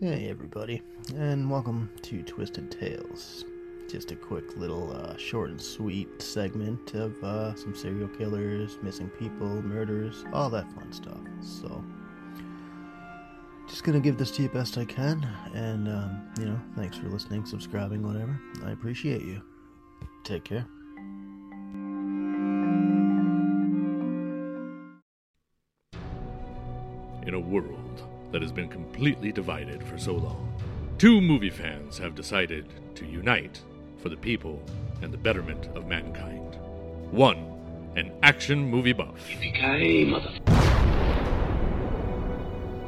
Hey, everybody, and welcome to Twisted Tales. Just a quick little uh, short and sweet segment of uh, some serial killers, missing people, murders, all that fun stuff. So, just gonna give this to you best I can, and um, you know, thanks for listening, subscribing, whatever. I appreciate you. Take care. in a world that has been completely divided for so long. Two movie fans have decided to unite for the people and the betterment of mankind. One, an action movie buff.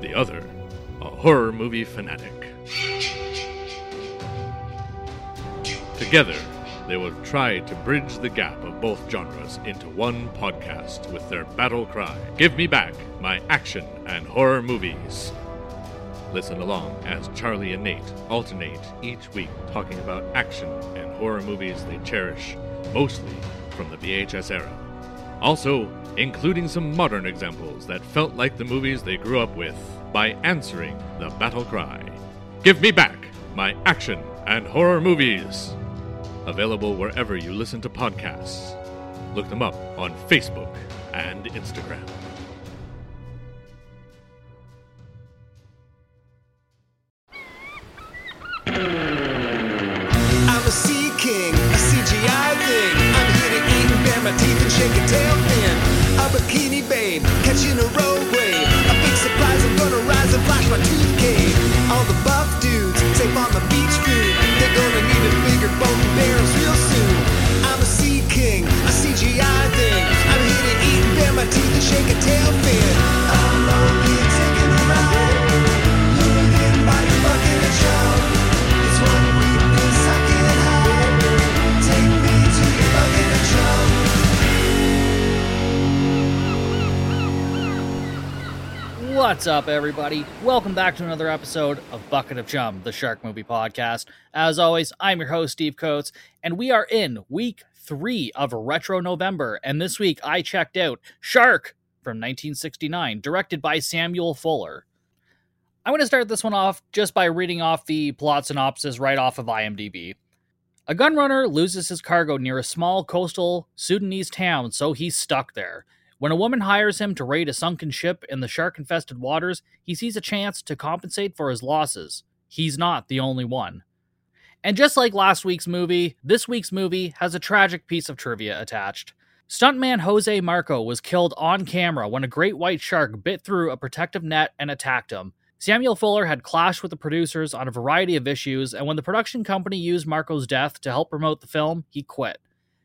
The other, a horror movie fanatic. Together, they will try to bridge the gap of both genres into one podcast with their battle cry Give me back my action and horror movies. Listen along as Charlie and Nate alternate each week talking about action and horror movies they cherish, mostly from the VHS era. Also, including some modern examples that felt like the movies they grew up with by answering the battle cry Give me back my action and horror movies! Available wherever you listen to podcasts. Look them up on Facebook and Instagram. I'm a sea king, a CGI thing. I'm here to eat and bare my teeth and shake a tail fin. A bikini babe, catching a road wave. A big surprise, I'm gonna rise and flash my tooth cane. What's up, everybody? Welcome back to another episode of Bucket of Chum, the Shark Movie Podcast. As always, I'm your host, Steve Coates, and we are in week three of Retro November. And this week, I checked out Shark from 1969, directed by Samuel Fuller. I'm going to start this one off just by reading off the plot synopsis right off of IMDb. A gunrunner loses his cargo near a small coastal Sudanese town, so he's stuck there. When a woman hires him to raid a sunken ship in the shark infested waters, he sees a chance to compensate for his losses. He's not the only one. And just like last week's movie, this week's movie has a tragic piece of trivia attached. Stuntman Jose Marco was killed on camera when a great white shark bit through a protective net and attacked him. Samuel Fuller had clashed with the producers on a variety of issues, and when the production company used Marco's death to help promote the film, he quit.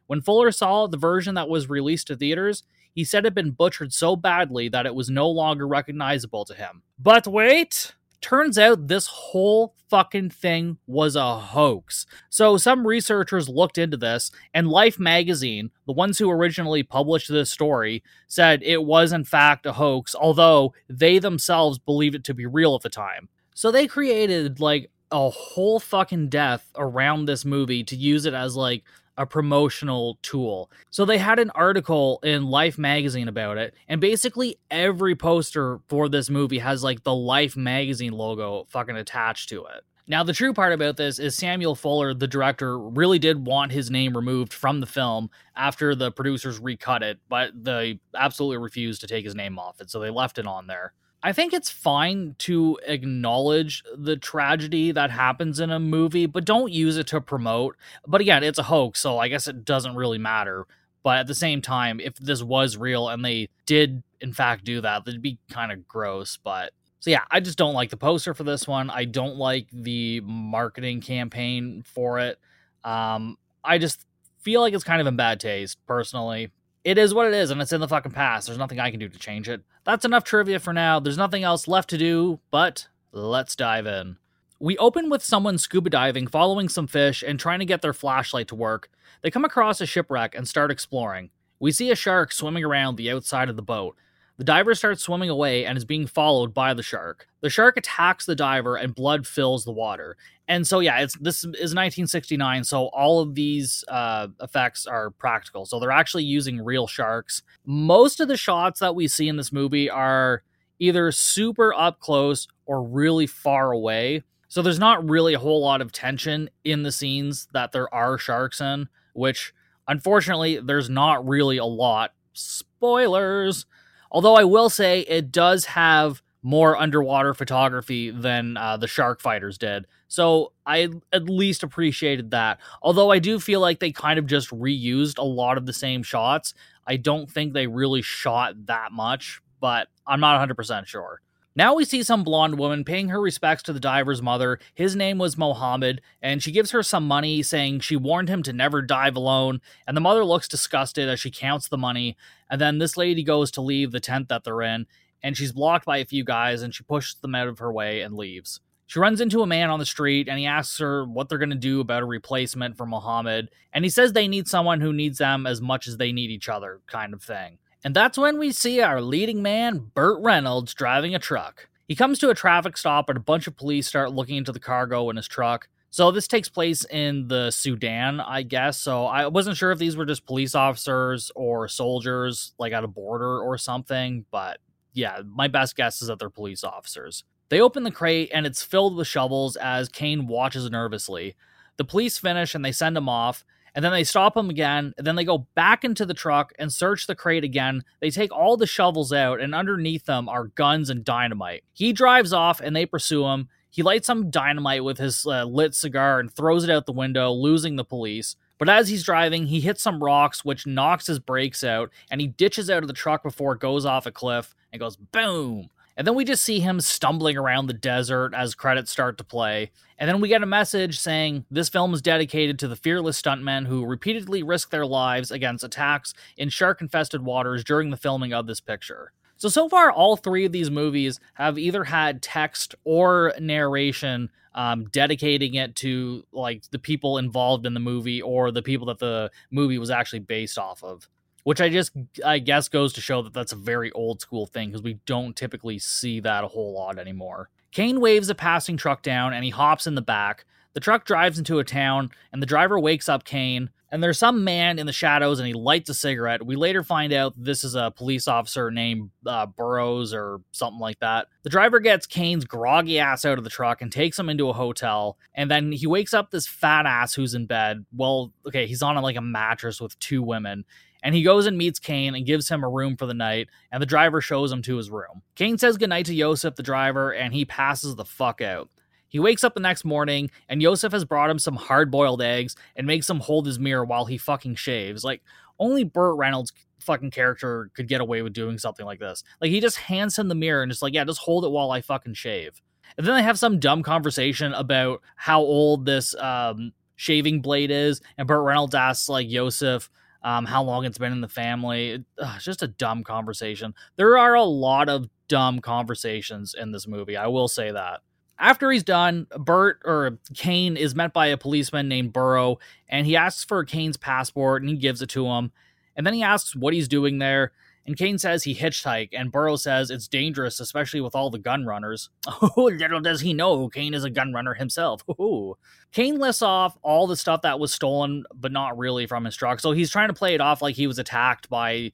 When Fuller saw the version that was released to theaters, he said it had been butchered so badly that it was no longer recognizable to him. But wait! Turns out this whole fucking thing was a hoax. So some researchers looked into this, and Life magazine, the ones who originally published this story, said it was in fact a hoax, although they themselves believed it to be real at the time. So they created like a whole fucking death around this movie to use it as like a promotional tool. So they had an article in Life magazine about it, and basically every poster for this movie has like the Life magazine logo fucking attached to it. Now, the true part about this is Samuel Fuller, the director, really did want his name removed from the film after the producers recut it, but they absolutely refused to take his name off it, so they left it on there. I think it's fine to acknowledge the tragedy that happens in a movie, but don't use it to promote. But again, it's a hoax, so I guess it doesn't really matter. But at the same time, if this was real and they did in fact do that, that'd be kind of gross. But so yeah, I just don't like the poster for this one. I don't like the marketing campaign for it. Um, I just feel like it's kind of in bad taste, personally it is what it is, and it's in the fucking past. There's nothing I can do to change it. That's enough trivia for now. There's nothing else left to do, but let's dive in. We open with someone scuba diving, following some fish, and trying to get their flashlight to work. They come across a shipwreck and start exploring. We see a shark swimming around the outside of the boat. The diver starts swimming away and is being followed by the shark. The shark attacks the diver and blood fills the water. And so yeah, it's this is 1969, so all of these uh, effects are practical. So they're actually using real sharks. Most of the shots that we see in this movie are either super up close or really far away. So there's not really a whole lot of tension in the scenes that there are sharks in, which unfortunately there's not really a lot. Spoilers. Although I will say it does have more underwater photography than uh, the shark fighters did. So I at least appreciated that. Although I do feel like they kind of just reused a lot of the same shots. I don't think they really shot that much, but I'm not 100% sure. Now we see some blonde woman paying her respects to the diver's mother. His name was Mohammed, and she gives her some money, saying she warned him to never dive alone. And the mother looks disgusted as she counts the money. And then this lady goes to leave the tent that they're in, and she's blocked by a few guys, and she pushes them out of her way and leaves. She runs into a man on the street and he asks her what they're going to do about a replacement for Mohammed. And he says they need someone who needs them as much as they need each other, kind of thing. And that's when we see our leading man, Burt Reynolds, driving a truck. He comes to a traffic stop, and a bunch of police start looking into the cargo in his truck. So this takes place in the Sudan, I guess. So I wasn't sure if these were just police officers or soldiers, like at a border or something. But yeah, my best guess is that they're police officers. They open the crate and it's filled with shovels as Kane watches nervously. The police finish and they send him off, and then they stop him again, and then they go back into the truck and search the crate again. They take all the shovels out, and underneath them are guns and dynamite. He drives off and they pursue him. He lights some dynamite with his uh, lit cigar and throws it out the window, losing the police. But as he's driving, he hits some rocks, which knocks his brakes out, and he ditches out of the truck before it goes off a cliff and goes boom. And then we just see him stumbling around the desert as credits start to play. And then we get a message saying this film is dedicated to the fearless stuntmen who repeatedly risk their lives against attacks in shark infested waters during the filming of this picture. So, so far, all three of these movies have either had text or narration um, dedicating it to like the people involved in the movie or the people that the movie was actually based off of which I just I guess goes to show that that's a very old school thing because we don't typically see that a whole lot anymore. Kane waves a passing truck down and he hops in the back. The truck drives into a town and the driver wakes up Kane. And there's some man in the shadows and he lights a cigarette. We later find out this is a police officer named uh, Burrows or something like that. The driver gets Kane's groggy ass out of the truck and takes him into a hotel. And then he wakes up this fat ass who's in bed. Well, okay, he's on like a mattress with two women and he goes and meets Kane and gives him a room for the night, and the driver shows him to his room. Kane says goodnight to Yosef, the driver, and he passes the fuck out. He wakes up the next morning, and Yosef has brought him some hard boiled eggs and makes him hold his mirror while he fucking shaves. Like, only Burt Reynolds' fucking character could get away with doing something like this. Like, he just hands him the mirror and just like, yeah, just hold it while I fucking shave. And then they have some dumb conversation about how old this um, shaving blade is, and Burt Reynolds asks, like, Yosef, um, how long it's been in the family. Ugh, it's just a dumb conversation. There are a lot of dumb conversations in this movie. I will say that. After he's done, Burt or Kane is met by a policeman named Burrow, and he asks for Kane's passport and he gives it to him. And then he asks what he's doing there. And Kane says he hitchhiked, and Burrow says it's dangerous, especially with all the gun runners. Oh, little does he know, Kane is a gun runner himself. Ooh. Kane lists off all the stuff that was stolen, but not really from his truck. So he's trying to play it off like he was attacked by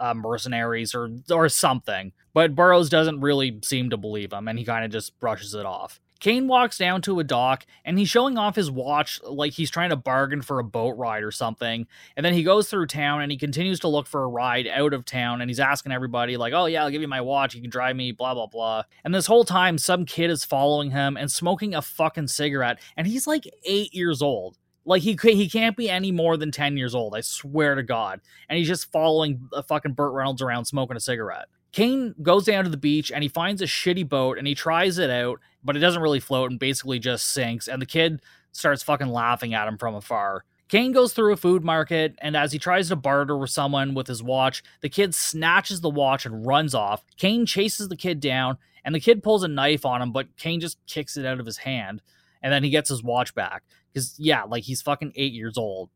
uh, mercenaries or or something. But Burrows doesn't really seem to believe him, and he kind of just brushes it off. Kane walks down to a dock and he's showing off his watch like he's trying to bargain for a boat ride or something. And then he goes through town and he continues to look for a ride out of town and he's asking everybody, like, oh, yeah, I'll give you my watch. You can drive me, blah, blah, blah. And this whole time, some kid is following him and smoking a fucking cigarette. And he's like eight years old. Like he he can't be any more than 10 years old, I swear to God. And he's just following a fucking Burt Reynolds around smoking a cigarette. Kane goes down to the beach and he finds a shitty boat and he tries it out, but it doesn't really float and basically just sinks. And the kid starts fucking laughing at him from afar. Kane goes through a food market, and as he tries to barter with someone with his watch, the kid snatches the watch and runs off. Kane chases the kid down, and the kid pulls a knife on him, but Kane just kicks it out of his hand, and then he gets his watch back. Because, yeah, like he's fucking eight years old.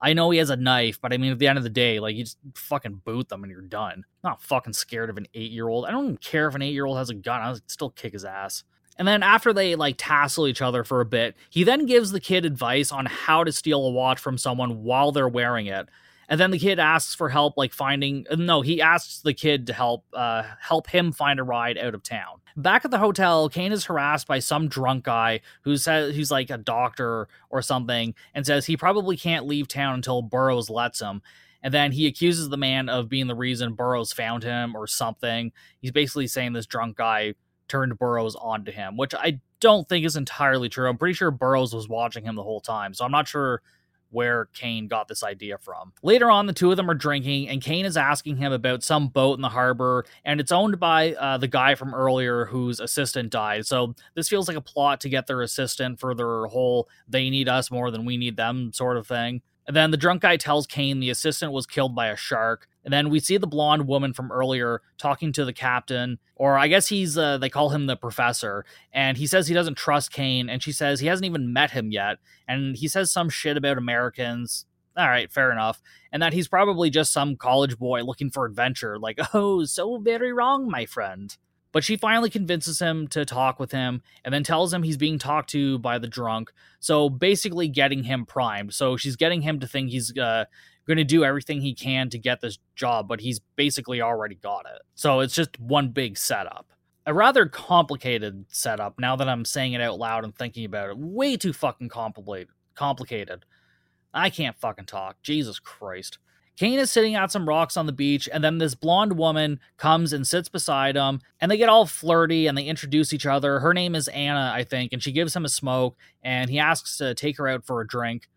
I know he has a knife, but I mean, at the end of the day, like you just fucking boot them and you're done. I'm not fucking scared of an eight year old. I don't even care if an eight year old has a gun. I'll still kick his ass. And then after they like tassel each other for a bit, he then gives the kid advice on how to steal a watch from someone while they're wearing it. And then the kid asks for help, like finding. No, he asks the kid to help uh, help him find a ride out of town. Back at the hotel, Kane is harassed by some drunk guy who says he's like a doctor or something, and says he probably can't leave town until Burroughs lets him. And then he accuses the man of being the reason Burroughs found him or something. He's basically saying this drunk guy turned Burroughs onto him, which I don't think is entirely true. I'm pretty sure Burroughs was watching him the whole time, so I'm not sure where Kane got this idea from. Later on, the two of them are drinking, and Kane is asking him about some boat in the harbor, and it's owned by uh, the guy from earlier whose assistant died. So this feels like a plot to get their assistant for their whole they need us more than we need them sort of thing. And then the drunk guy tells Kane the assistant was killed by a shark. And then we see the blonde woman from earlier talking to the captain, or I guess he's, uh, they call him the professor. And he says he doesn't trust Kane. And she says he hasn't even met him yet. And he says some shit about Americans. All right, fair enough. And that he's probably just some college boy looking for adventure. Like, oh, so very wrong, my friend. But she finally convinces him to talk with him and then tells him he's being talked to by the drunk. So basically, getting him primed. So she's getting him to think he's uh, going to do everything he can to get this job, but he's basically already got it. So it's just one big setup. A rather complicated setup now that I'm saying it out loud and thinking about it. Way too fucking complicated. Complicated. I can't fucking talk. Jesus Christ. Kane is sitting at some rocks on the beach, and then this blonde woman comes and sits beside him, and they get all flirty and they introduce each other. Her name is Anna, I think, and she gives him a smoke, and he asks to take her out for a drink.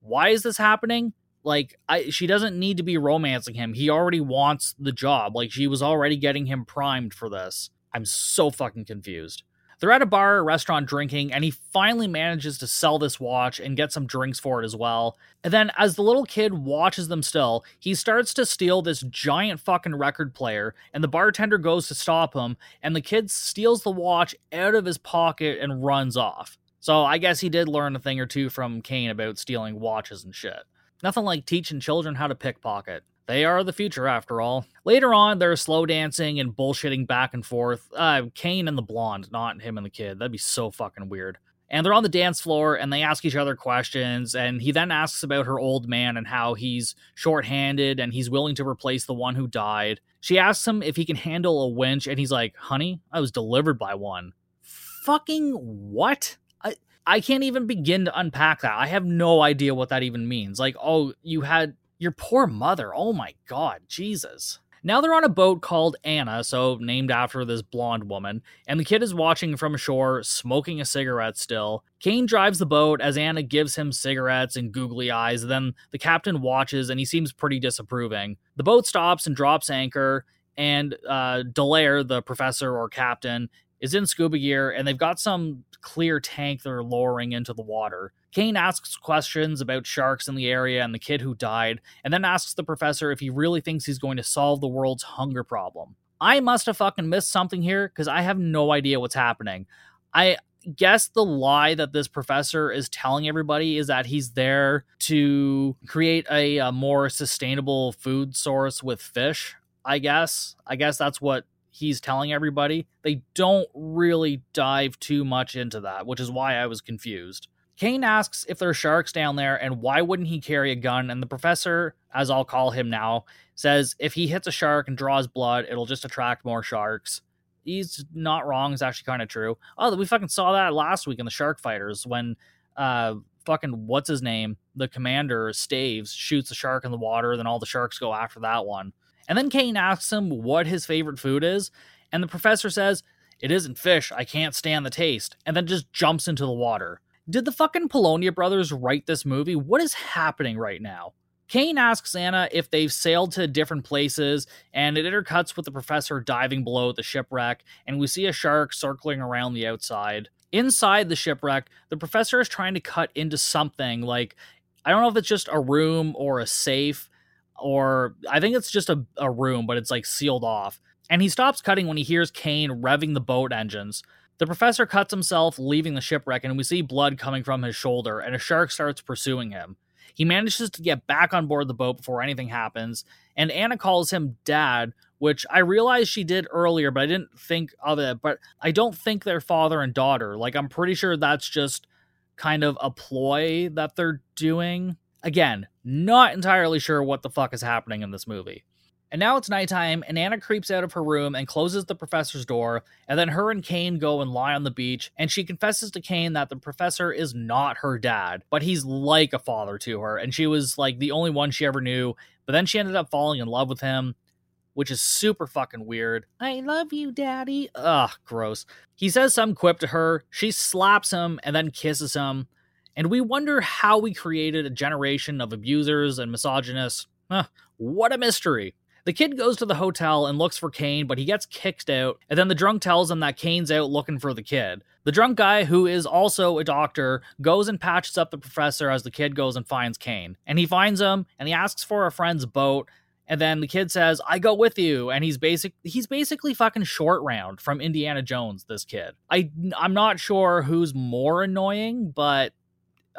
Why is this happening? Like, I she doesn't need to be romancing him. He already wants the job. Like, she was already getting him primed for this. I'm so fucking confused. They're at a bar or restaurant drinking, and he finally manages to sell this watch and get some drinks for it as well. And then, as the little kid watches them still, he starts to steal this giant fucking record player, and the bartender goes to stop him, and the kid steals the watch out of his pocket and runs off. So I guess he did learn a thing or two from Kane about stealing watches and shit. Nothing like teaching children how to pickpocket. They are the future, after all. Later on, they're slow dancing and bullshitting back and forth. Uh, Kane and the blonde, not him and the kid. That'd be so fucking weird. And they're on the dance floor and they ask each other questions. And he then asks about her old man and how he's short-handed and he's willing to replace the one who died. She asks him if he can handle a winch, and he's like, Honey, I was delivered by one. Fucking what? I, I can't even begin to unpack that. I have no idea what that even means. Like, oh, you had your poor mother. Oh my god, Jesus. Now they're on a boat called Anna, so named after this blonde woman, and the kid is watching from shore, smoking a cigarette still. Kane drives the boat as Anna gives him cigarettes and googly eyes, then the captain watches and he seems pretty disapproving. The boat stops and drops anchor, and uh, Dallaire, the professor or captain, is in scuba gear, and they've got some clear tank they're lowering into the water. Kane asks questions about sharks in the area and the kid who died, and then asks the professor if he really thinks he's going to solve the world's hunger problem. I must have fucking missed something here because I have no idea what's happening. I guess the lie that this professor is telling everybody is that he's there to create a, a more sustainable food source with fish. I guess. I guess that's what he's telling everybody. They don't really dive too much into that, which is why I was confused. Kane asks if there are sharks down there and why wouldn't he carry a gun? And the professor, as I'll call him now, says if he hits a shark and draws blood, it'll just attract more sharks. He's not wrong. It's actually kind of true. Oh, we fucking saw that last week in the Shark Fighters when uh fucking what's his name, the commander Staves shoots a shark in the water, then all the sharks go after that one. And then Kane asks him what his favorite food is, and the professor says, "It isn't fish. I can't stand the taste." And then just jumps into the water. Did the fucking Polonia brothers write this movie? What is happening right now? Kane asks Anna if they've sailed to different places, and it intercuts with the professor diving below the shipwreck, and we see a shark circling around the outside. Inside the shipwreck, the professor is trying to cut into something like I don't know if it's just a room or a safe, or I think it's just a, a room, but it's like sealed off. And he stops cutting when he hears Kane revving the boat engines. The professor cuts himself, leaving the shipwreck, and we see blood coming from his shoulder, and a shark starts pursuing him. He manages to get back on board the boat before anything happens, and Anna calls him dad, which I realized she did earlier, but I didn't think of it. But I don't think they're father and daughter. Like, I'm pretty sure that's just kind of a ploy that they're doing. Again, Not entirely sure what the fuck is happening in this movie. And now it's nighttime, and Anna creeps out of her room and closes the professor's door. And then her and Kane go and lie on the beach, and she confesses to Kane that the professor is not her dad, but he's like a father to her. And she was like the only one she ever knew. But then she ended up falling in love with him, which is super fucking weird. I love you, daddy. Ugh, gross. He says some quip to her. She slaps him and then kisses him. And we wonder how we created a generation of abusers and misogynists. Huh, what a mystery. The kid goes to the hotel and looks for Kane, but he gets kicked out, and then the drunk tells him that Kane's out looking for the kid. The drunk guy, who is also a doctor, goes and patches up the professor as the kid goes and finds Kane. And he finds him, and he asks for a friend's boat, and then the kid says, "I go with you." And he's basic he's basically fucking short round from Indiana Jones, this kid. I I'm not sure who's more annoying, but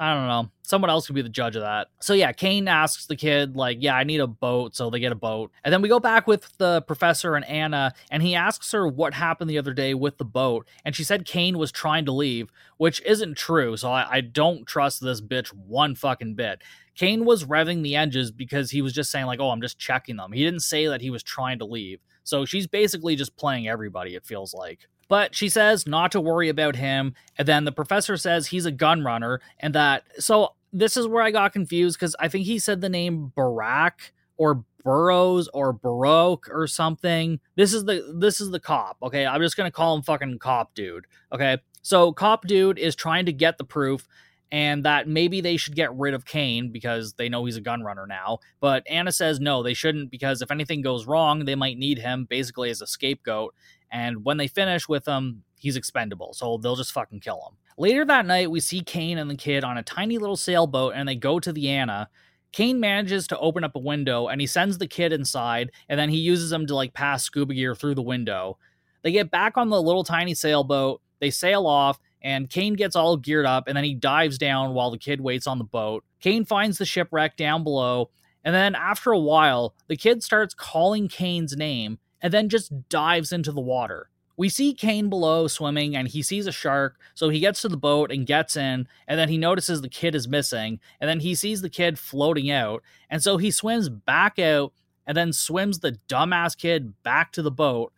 I don't know. Someone else could be the judge of that. So yeah, Kane asks the kid, like, yeah, I need a boat. So they get a boat. And then we go back with the professor and Anna, and he asks her what happened the other day with the boat. And she said Kane was trying to leave, which isn't true. So I, I don't trust this bitch one fucking bit. Kane was revving the engines because he was just saying, like, oh, I'm just checking them. He didn't say that he was trying to leave. So she's basically just playing everybody, it feels like. But she says not to worry about him. And then the professor says he's a gun runner and that. So this is where I got confused because I think he said the name Barack or Burrows or Baroque or something. This is the this is the cop. Okay, I'm just gonna call him fucking cop dude. Okay, so cop dude is trying to get the proof and that maybe they should get rid of Kane because they know he's a gun runner now. But Anna says no, they shouldn't because if anything goes wrong, they might need him basically as a scapegoat. And when they finish with him, he's expendable, so they'll just fucking kill him. Later that night, we see Kane and the kid on a tiny little sailboat and they go to the Anna. Kane manages to open up a window and he sends the kid inside and then he uses him to like pass scuba gear through the window. They get back on the little tiny sailboat, they sail off, and Kane gets all geared up and then he dives down while the kid waits on the boat. Kane finds the shipwreck down below, and then after a while, the kid starts calling Kane's name and then just dives into the water. We see Kane below swimming and he sees a shark, so he gets to the boat and gets in, and then he notices the kid is missing, and then he sees the kid floating out, and so he swims back out and then swims the dumbass kid back to the boat.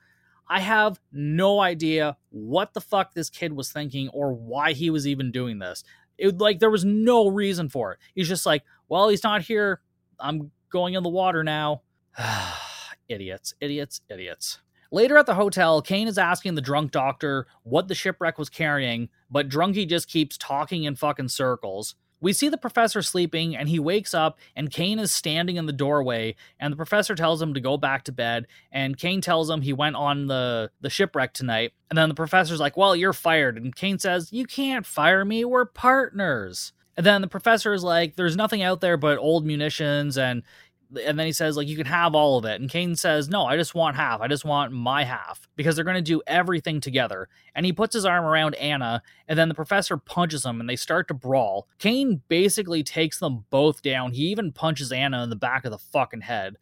I have no idea what the fuck this kid was thinking or why he was even doing this. It like there was no reason for it. He's just like, well, he's not here. I'm going in the water now. idiots, idiots, idiots. Later at the hotel, Kane is asking the drunk doctor what the shipwreck was carrying, but Drunky just keeps talking in fucking circles. We see the professor sleeping, and he wakes up, and Kane is standing in the doorway, and the professor tells him to go back to bed, and Kane tells him he went on the, the shipwreck tonight, and then the professor's like, well, you're fired, and Kane says, you can't fire me, we're partners. And then the professor is like, there's nothing out there but old munitions, and and then he says like you can have all of it. And kane says no i just want half. I just want my half. Because they're going to do everything together. And he puts his arm around anna and then the professor punches him and they start to brawl. Kane basically takes them both down. He even punches anna in the back of the fucking head.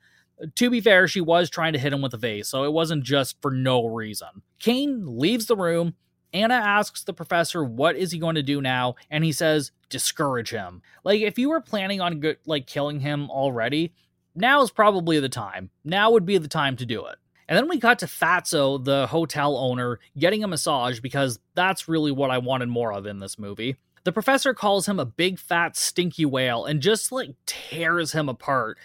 To be fair she was trying to hit him with a vase so it wasn't just for no reason. Kane leaves the room. Anna asks the professor what is he going to do now? And he says discourage him. Like if you were planning on like killing him already, now is probably the time. Now would be the time to do it. And then we cut to Fatso, the hotel owner, getting a massage because that's really what I wanted more of in this movie. The professor calls him a big fat stinky whale and just like tears him apart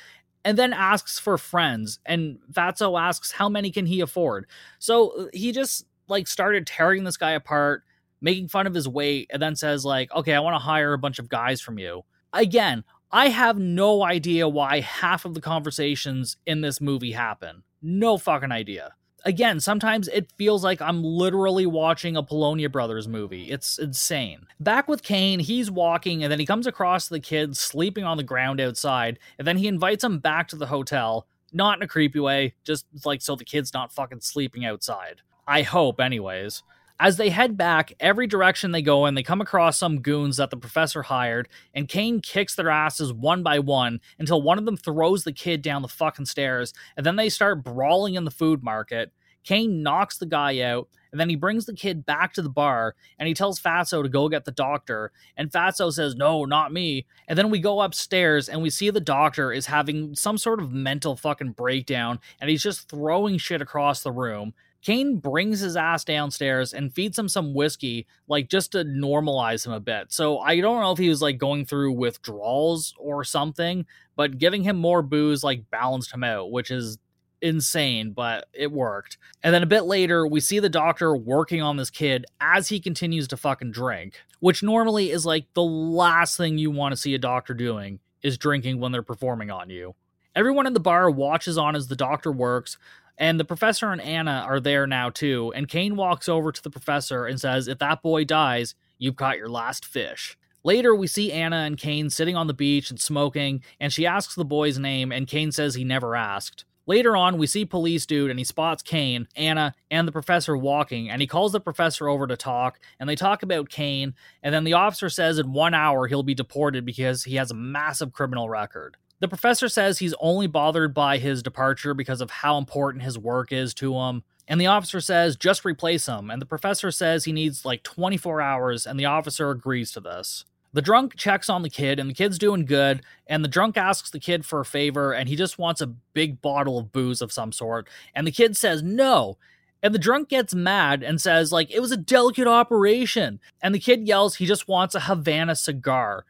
and then asks for friends and Fatso asks how many can he afford. So uh, he just like started tearing this guy apart, making fun of his weight and then says like, "Okay, I want to hire a bunch of guys from you." Again, I have no idea why half of the conversations in this movie happen. No fucking idea. Again, sometimes it feels like I'm literally watching a Polonia Brothers movie. It's insane. Back with Kane, he's walking and then he comes across the kid sleeping on the ground outside, and then he invites him back to the hotel. Not in a creepy way, just like so the kid's not fucking sleeping outside. I hope, anyways. As they head back, every direction they go in, they come across some goons that the professor hired, and Kane kicks their asses one by one until one of them throws the kid down the fucking stairs, and then they start brawling in the food market. Kane knocks the guy out, and then he brings the kid back to the bar and he tells Fatso to go get the doctor. And Fatso says, No, not me. And then we go upstairs and we see the doctor is having some sort of mental fucking breakdown and he's just throwing shit across the room. Kane brings his ass downstairs and feeds him some whiskey, like just to normalize him a bit. So I don't know if he was like going through withdrawals or something, but giving him more booze like balanced him out, which is insane, but it worked. And then a bit later, we see the doctor working on this kid as he continues to fucking drink, which normally is like the last thing you want to see a doctor doing is drinking when they're performing on you. Everyone in the bar watches on as the doctor works, and the professor and Anna are there now too. And Kane walks over to the professor and says, If that boy dies, you've caught your last fish. Later, we see Anna and Kane sitting on the beach and smoking, and she asks the boy's name, and Kane says he never asked. Later on, we see police dude and he spots Kane, Anna, and the professor walking, and he calls the professor over to talk, and they talk about Kane, and then the officer says in one hour he'll be deported because he has a massive criminal record. The professor says he's only bothered by his departure because of how important his work is to him. And the officer says, just replace him. And the professor says he needs like 24 hours, and the officer agrees to this. The drunk checks on the kid, and the kid's doing good. And the drunk asks the kid for a favor, and he just wants a big bottle of booze of some sort. And the kid says no. And the drunk gets mad and says, like, it was a delicate operation. And the kid yells he just wants a Havana cigar.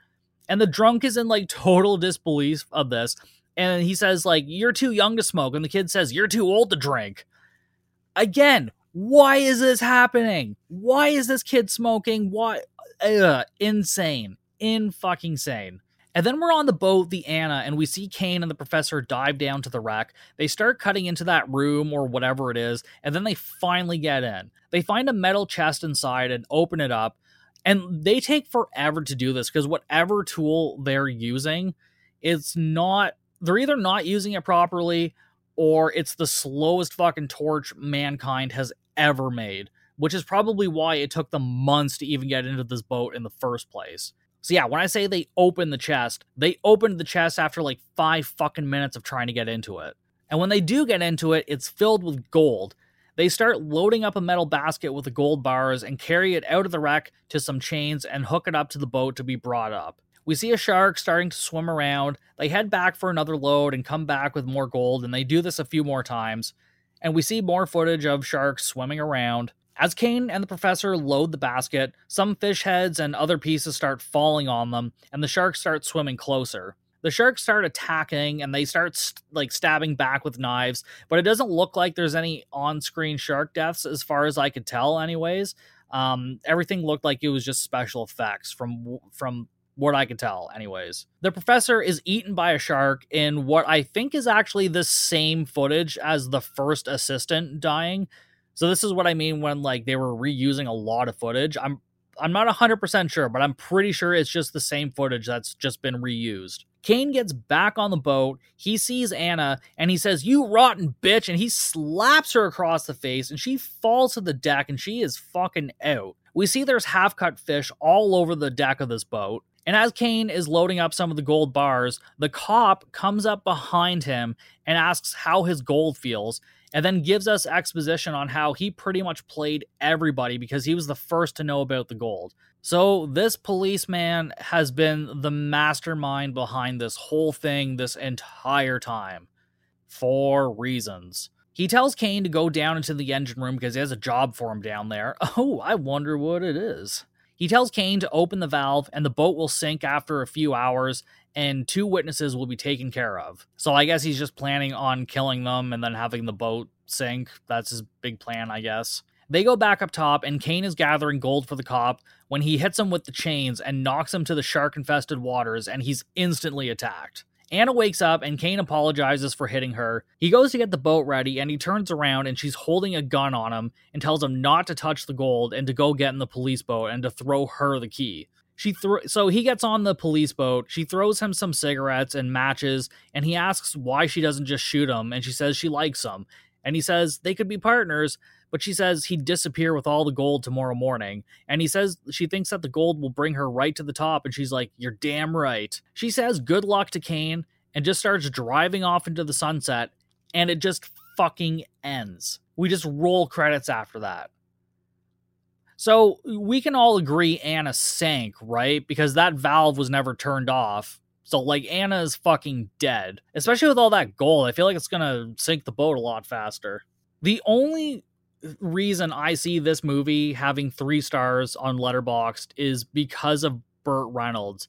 And the drunk is in like total disbelief of this. And he says, like, you're too young to smoke. And the kid says, you're too old to drink. Again, why is this happening? Why is this kid smoking? Why? Ugh, insane. In fucking sane. And then we're on the boat, the Anna, and we see Kane and the professor dive down to the wreck. They start cutting into that room or whatever it is, and then they finally get in. They find a metal chest inside and open it up, and they take forever to do this because whatever tool they're using, it's not, they're either not using it properly or it's the slowest fucking torch mankind has ever made which is probably why it took them months to even get into this boat in the first place. So yeah, when I say they opened the chest, they opened the chest after like five fucking minutes of trying to get into it. And when they do get into it, it's filled with gold. They start loading up a metal basket with the gold bars and carry it out of the wreck to some chains and hook it up to the boat to be brought up. We see a shark starting to swim around. They head back for another load and come back with more gold, and they do this a few more times. And we see more footage of sharks swimming around. As Kane and the professor load the basket, some fish heads and other pieces start falling on them, and the sharks start swimming closer. The sharks start attacking and they start st- like stabbing back with knives, but it doesn't look like there's any on-screen shark deaths as far as I could tell anyways. Um, everything looked like it was just special effects from from what I could tell, anyways. The professor is eaten by a shark in what I think is actually the same footage as the first assistant dying. So this is what I mean when like they were reusing a lot of footage. I'm I'm not 100% sure, but I'm pretty sure it's just the same footage that's just been reused. Kane gets back on the boat. He sees Anna and he says, You rotten bitch. And he slaps her across the face and she falls to the deck and she is fucking out. We see there's half cut fish all over the deck of this boat. And as Kane is loading up some of the gold bars, the cop comes up behind him and asks how his gold feels and then gives us exposition on how he pretty much played everybody because he was the first to know about the gold. So, this policeman has been the mastermind behind this whole thing this entire time for reasons. He tells Kane to go down into the engine room because he has a job for him down there. Oh, I wonder what it is. He tells Kane to open the valve and the boat will sink after a few hours and two witnesses will be taken care of. So I guess he's just planning on killing them and then having the boat sink. That's his big plan, I guess. They go back up top, and Kane is gathering gold for the cop when he hits him with the chains and knocks him to the shark infested waters, and he's instantly attacked. Anna wakes up and Kane apologizes for hitting her. He goes to get the boat ready and he turns around and she's holding a gun on him and tells him not to touch the gold and to go get in the police boat and to throw her the key. She so he gets on the police boat. She throws him some cigarettes and matches, and he asks why she doesn't just shoot him. And she says she likes him. And he says they could be partners, but she says he'd disappear with all the gold tomorrow morning. And he says she thinks that the gold will bring her right to the top. And she's like, You're damn right. She says good luck to Kane and just starts driving off into the sunset. And it just fucking ends. we just roll credits after that. So we can all agree Anna sank, right? Because that valve was never turned off. So like Anna is fucking dead. Especially with all that gold. I feel like it's gonna sink the boat a lot faster. The only reason I see this movie having three stars on Letterboxd is because of Burt Reynolds.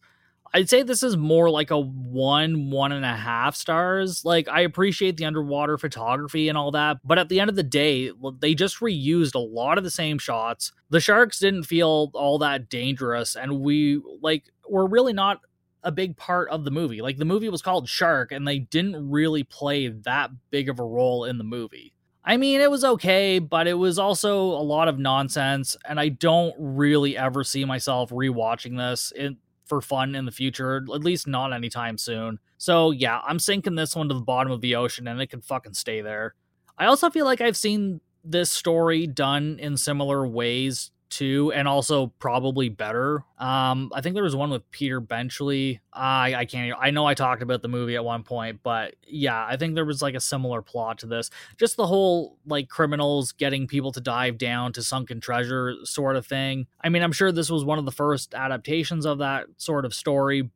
I'd say this is more like a one, one and a half stars. Like, I appreciate the underwater photography and all that, but at the end of the day, they just reused a lot of the same shots. The sharks didn't feel all that dangerous, and we, like, were really not a big part of the movie. Like, the movie was called Shark, and they didn't really play that big of a role in the movie. I mean, it was okay, but it was also a lot of nonsense, and I don't really ever see myself rewatching this in, for fun in the future, at least not anytime soon. So, yeah, I'm sinking this one to the bottom of the ocean, and it can fucking stay there. I also feel like I've seen this story done in similar ways too, and also probably better. Um, I think there was one with Peter Benchley. I I can't. I know I talked about the movie at one point, but yeah, I think there was like a similar plot to this. Just the whole like criminals getting people to dive down to sunken treasure sort of thing. I mean, I'm sure this was one of the first adaptations of that sort of story,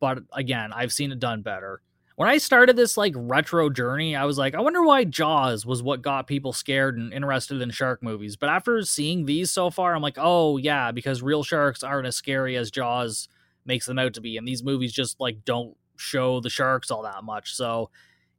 but again, I've seen it done better when I started this like retro journey, I was like, I wonder why Jaws was what got people scared and interested in shark movies. But after seeing these so far, I'm like, oh yeah, because real sharks aren't as scary as Jaws makes them out to be, and these movies just like don't show the sharks all that much. So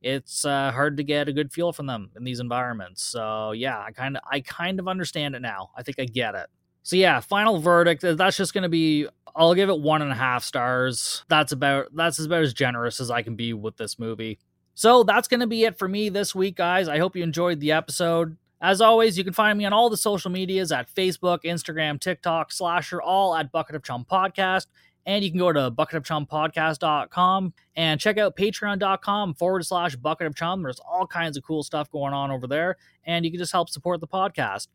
it's uh, hard to get a good feel from them in these environments. So yeah, I kind of I kind of understand it now. I think I get it. So yeah, final verdict. Uh, that's just to be. I'll give it one and a half stars. That's about. That's about as generous as I can be with this movie. So that's to be it for me this week, guys. I hope you enjoyed the episode. As always, you can find me on all the social medias at Facebook, Instagram, TikTok, Slasher, all at Bucket of Chum Podcast. And you can go to bucketofchumpodcast.com and check out patreon.com forward slash bucket of chum. There's all kinds of cool stuff going on over there. And you can just help support the podcast.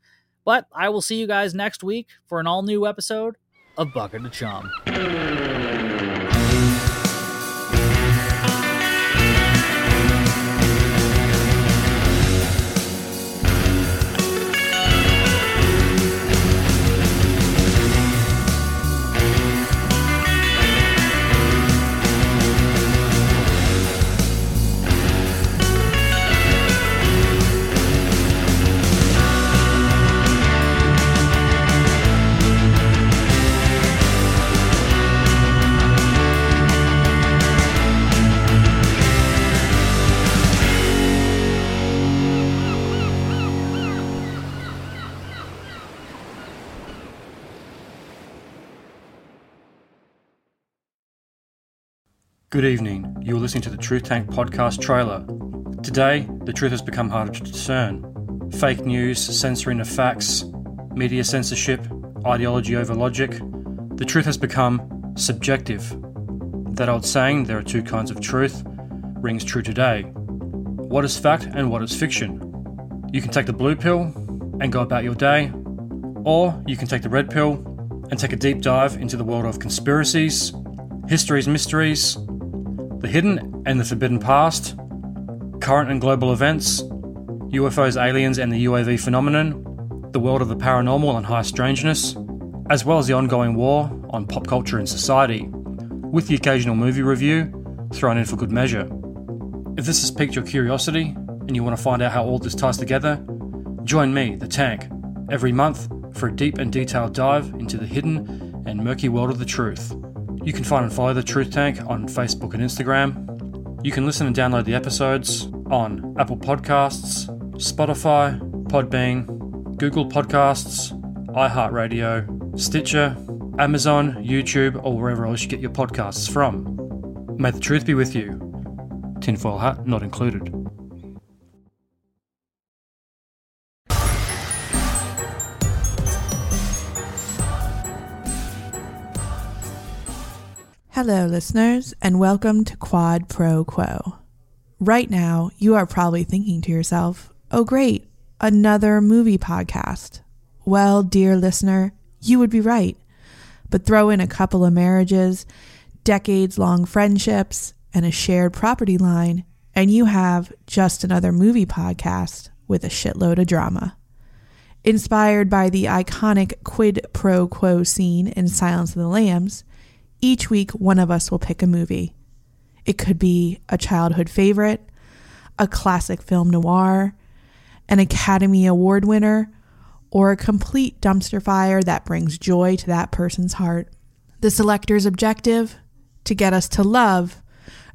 But I will see you guys next week for an all new episode of Bucket of Chum. Good evening. You're listening to the Truth Tank podcast trailer. Today, the truth has become harder to discern. Fake news, censoring of facts, media censorship, ideology over logic. The truth has become subjective. That old saying, there are two kinds of truth, rings true today. What is fact and what is fiction? You can take the blue pill and go about your day, or you can take the red pill and take a deep dive into the world of conspiracies, history's mysteries, the hidden and the forbidden past, current and global events, UFOs, aliens, and the UAV phenomenon, the world of the paranormal and high strangeness, as well as the ongoing war on pop culture and society, with the occasional movie review thrown in for good measure. If this has piqued your curiosity and you want to find out how all this ties together, join me, the Tank, every month for a deep and detailed dive into the hidden and murky world of the truth. You can find and follow the Truth Tank on Facebook and Instagram. You can listen and download the episodes on Apple Podcasts, Spotify, Podbean, Google Podcasts, iHeartRadio, Stitcher, Amazon, YouTube, or wherever else you get your podcasts from. May the truth be with you. Tinfoil hat not included. Hello, listeners, and welcome to Quad Pro Quo. Right now, you are probably thinking to yourself, oh, great, another movie podcast. Well, dear listener, you would be right. But throw in a couple of marriages, decades long friendships, and a shared property line, and you have just another movie podcast with a shitload of drama. Inspired by the iconic quid pro quo scene in Silence of the Lambs, each week one of us will pick a movie. It could be a childhood favorite, a classic film noir, an Academy Award winner, or a complete dumpster fire that brings joy to that person's heart. The selector's objective? To get us to love,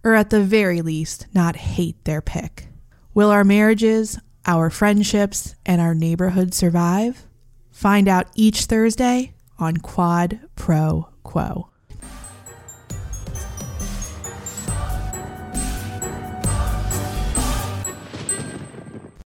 or at the very least, not hate their pick. Will our marriages, our friendships, and our neighborhood survive? Find out each Thursday on Quad Pro Quo.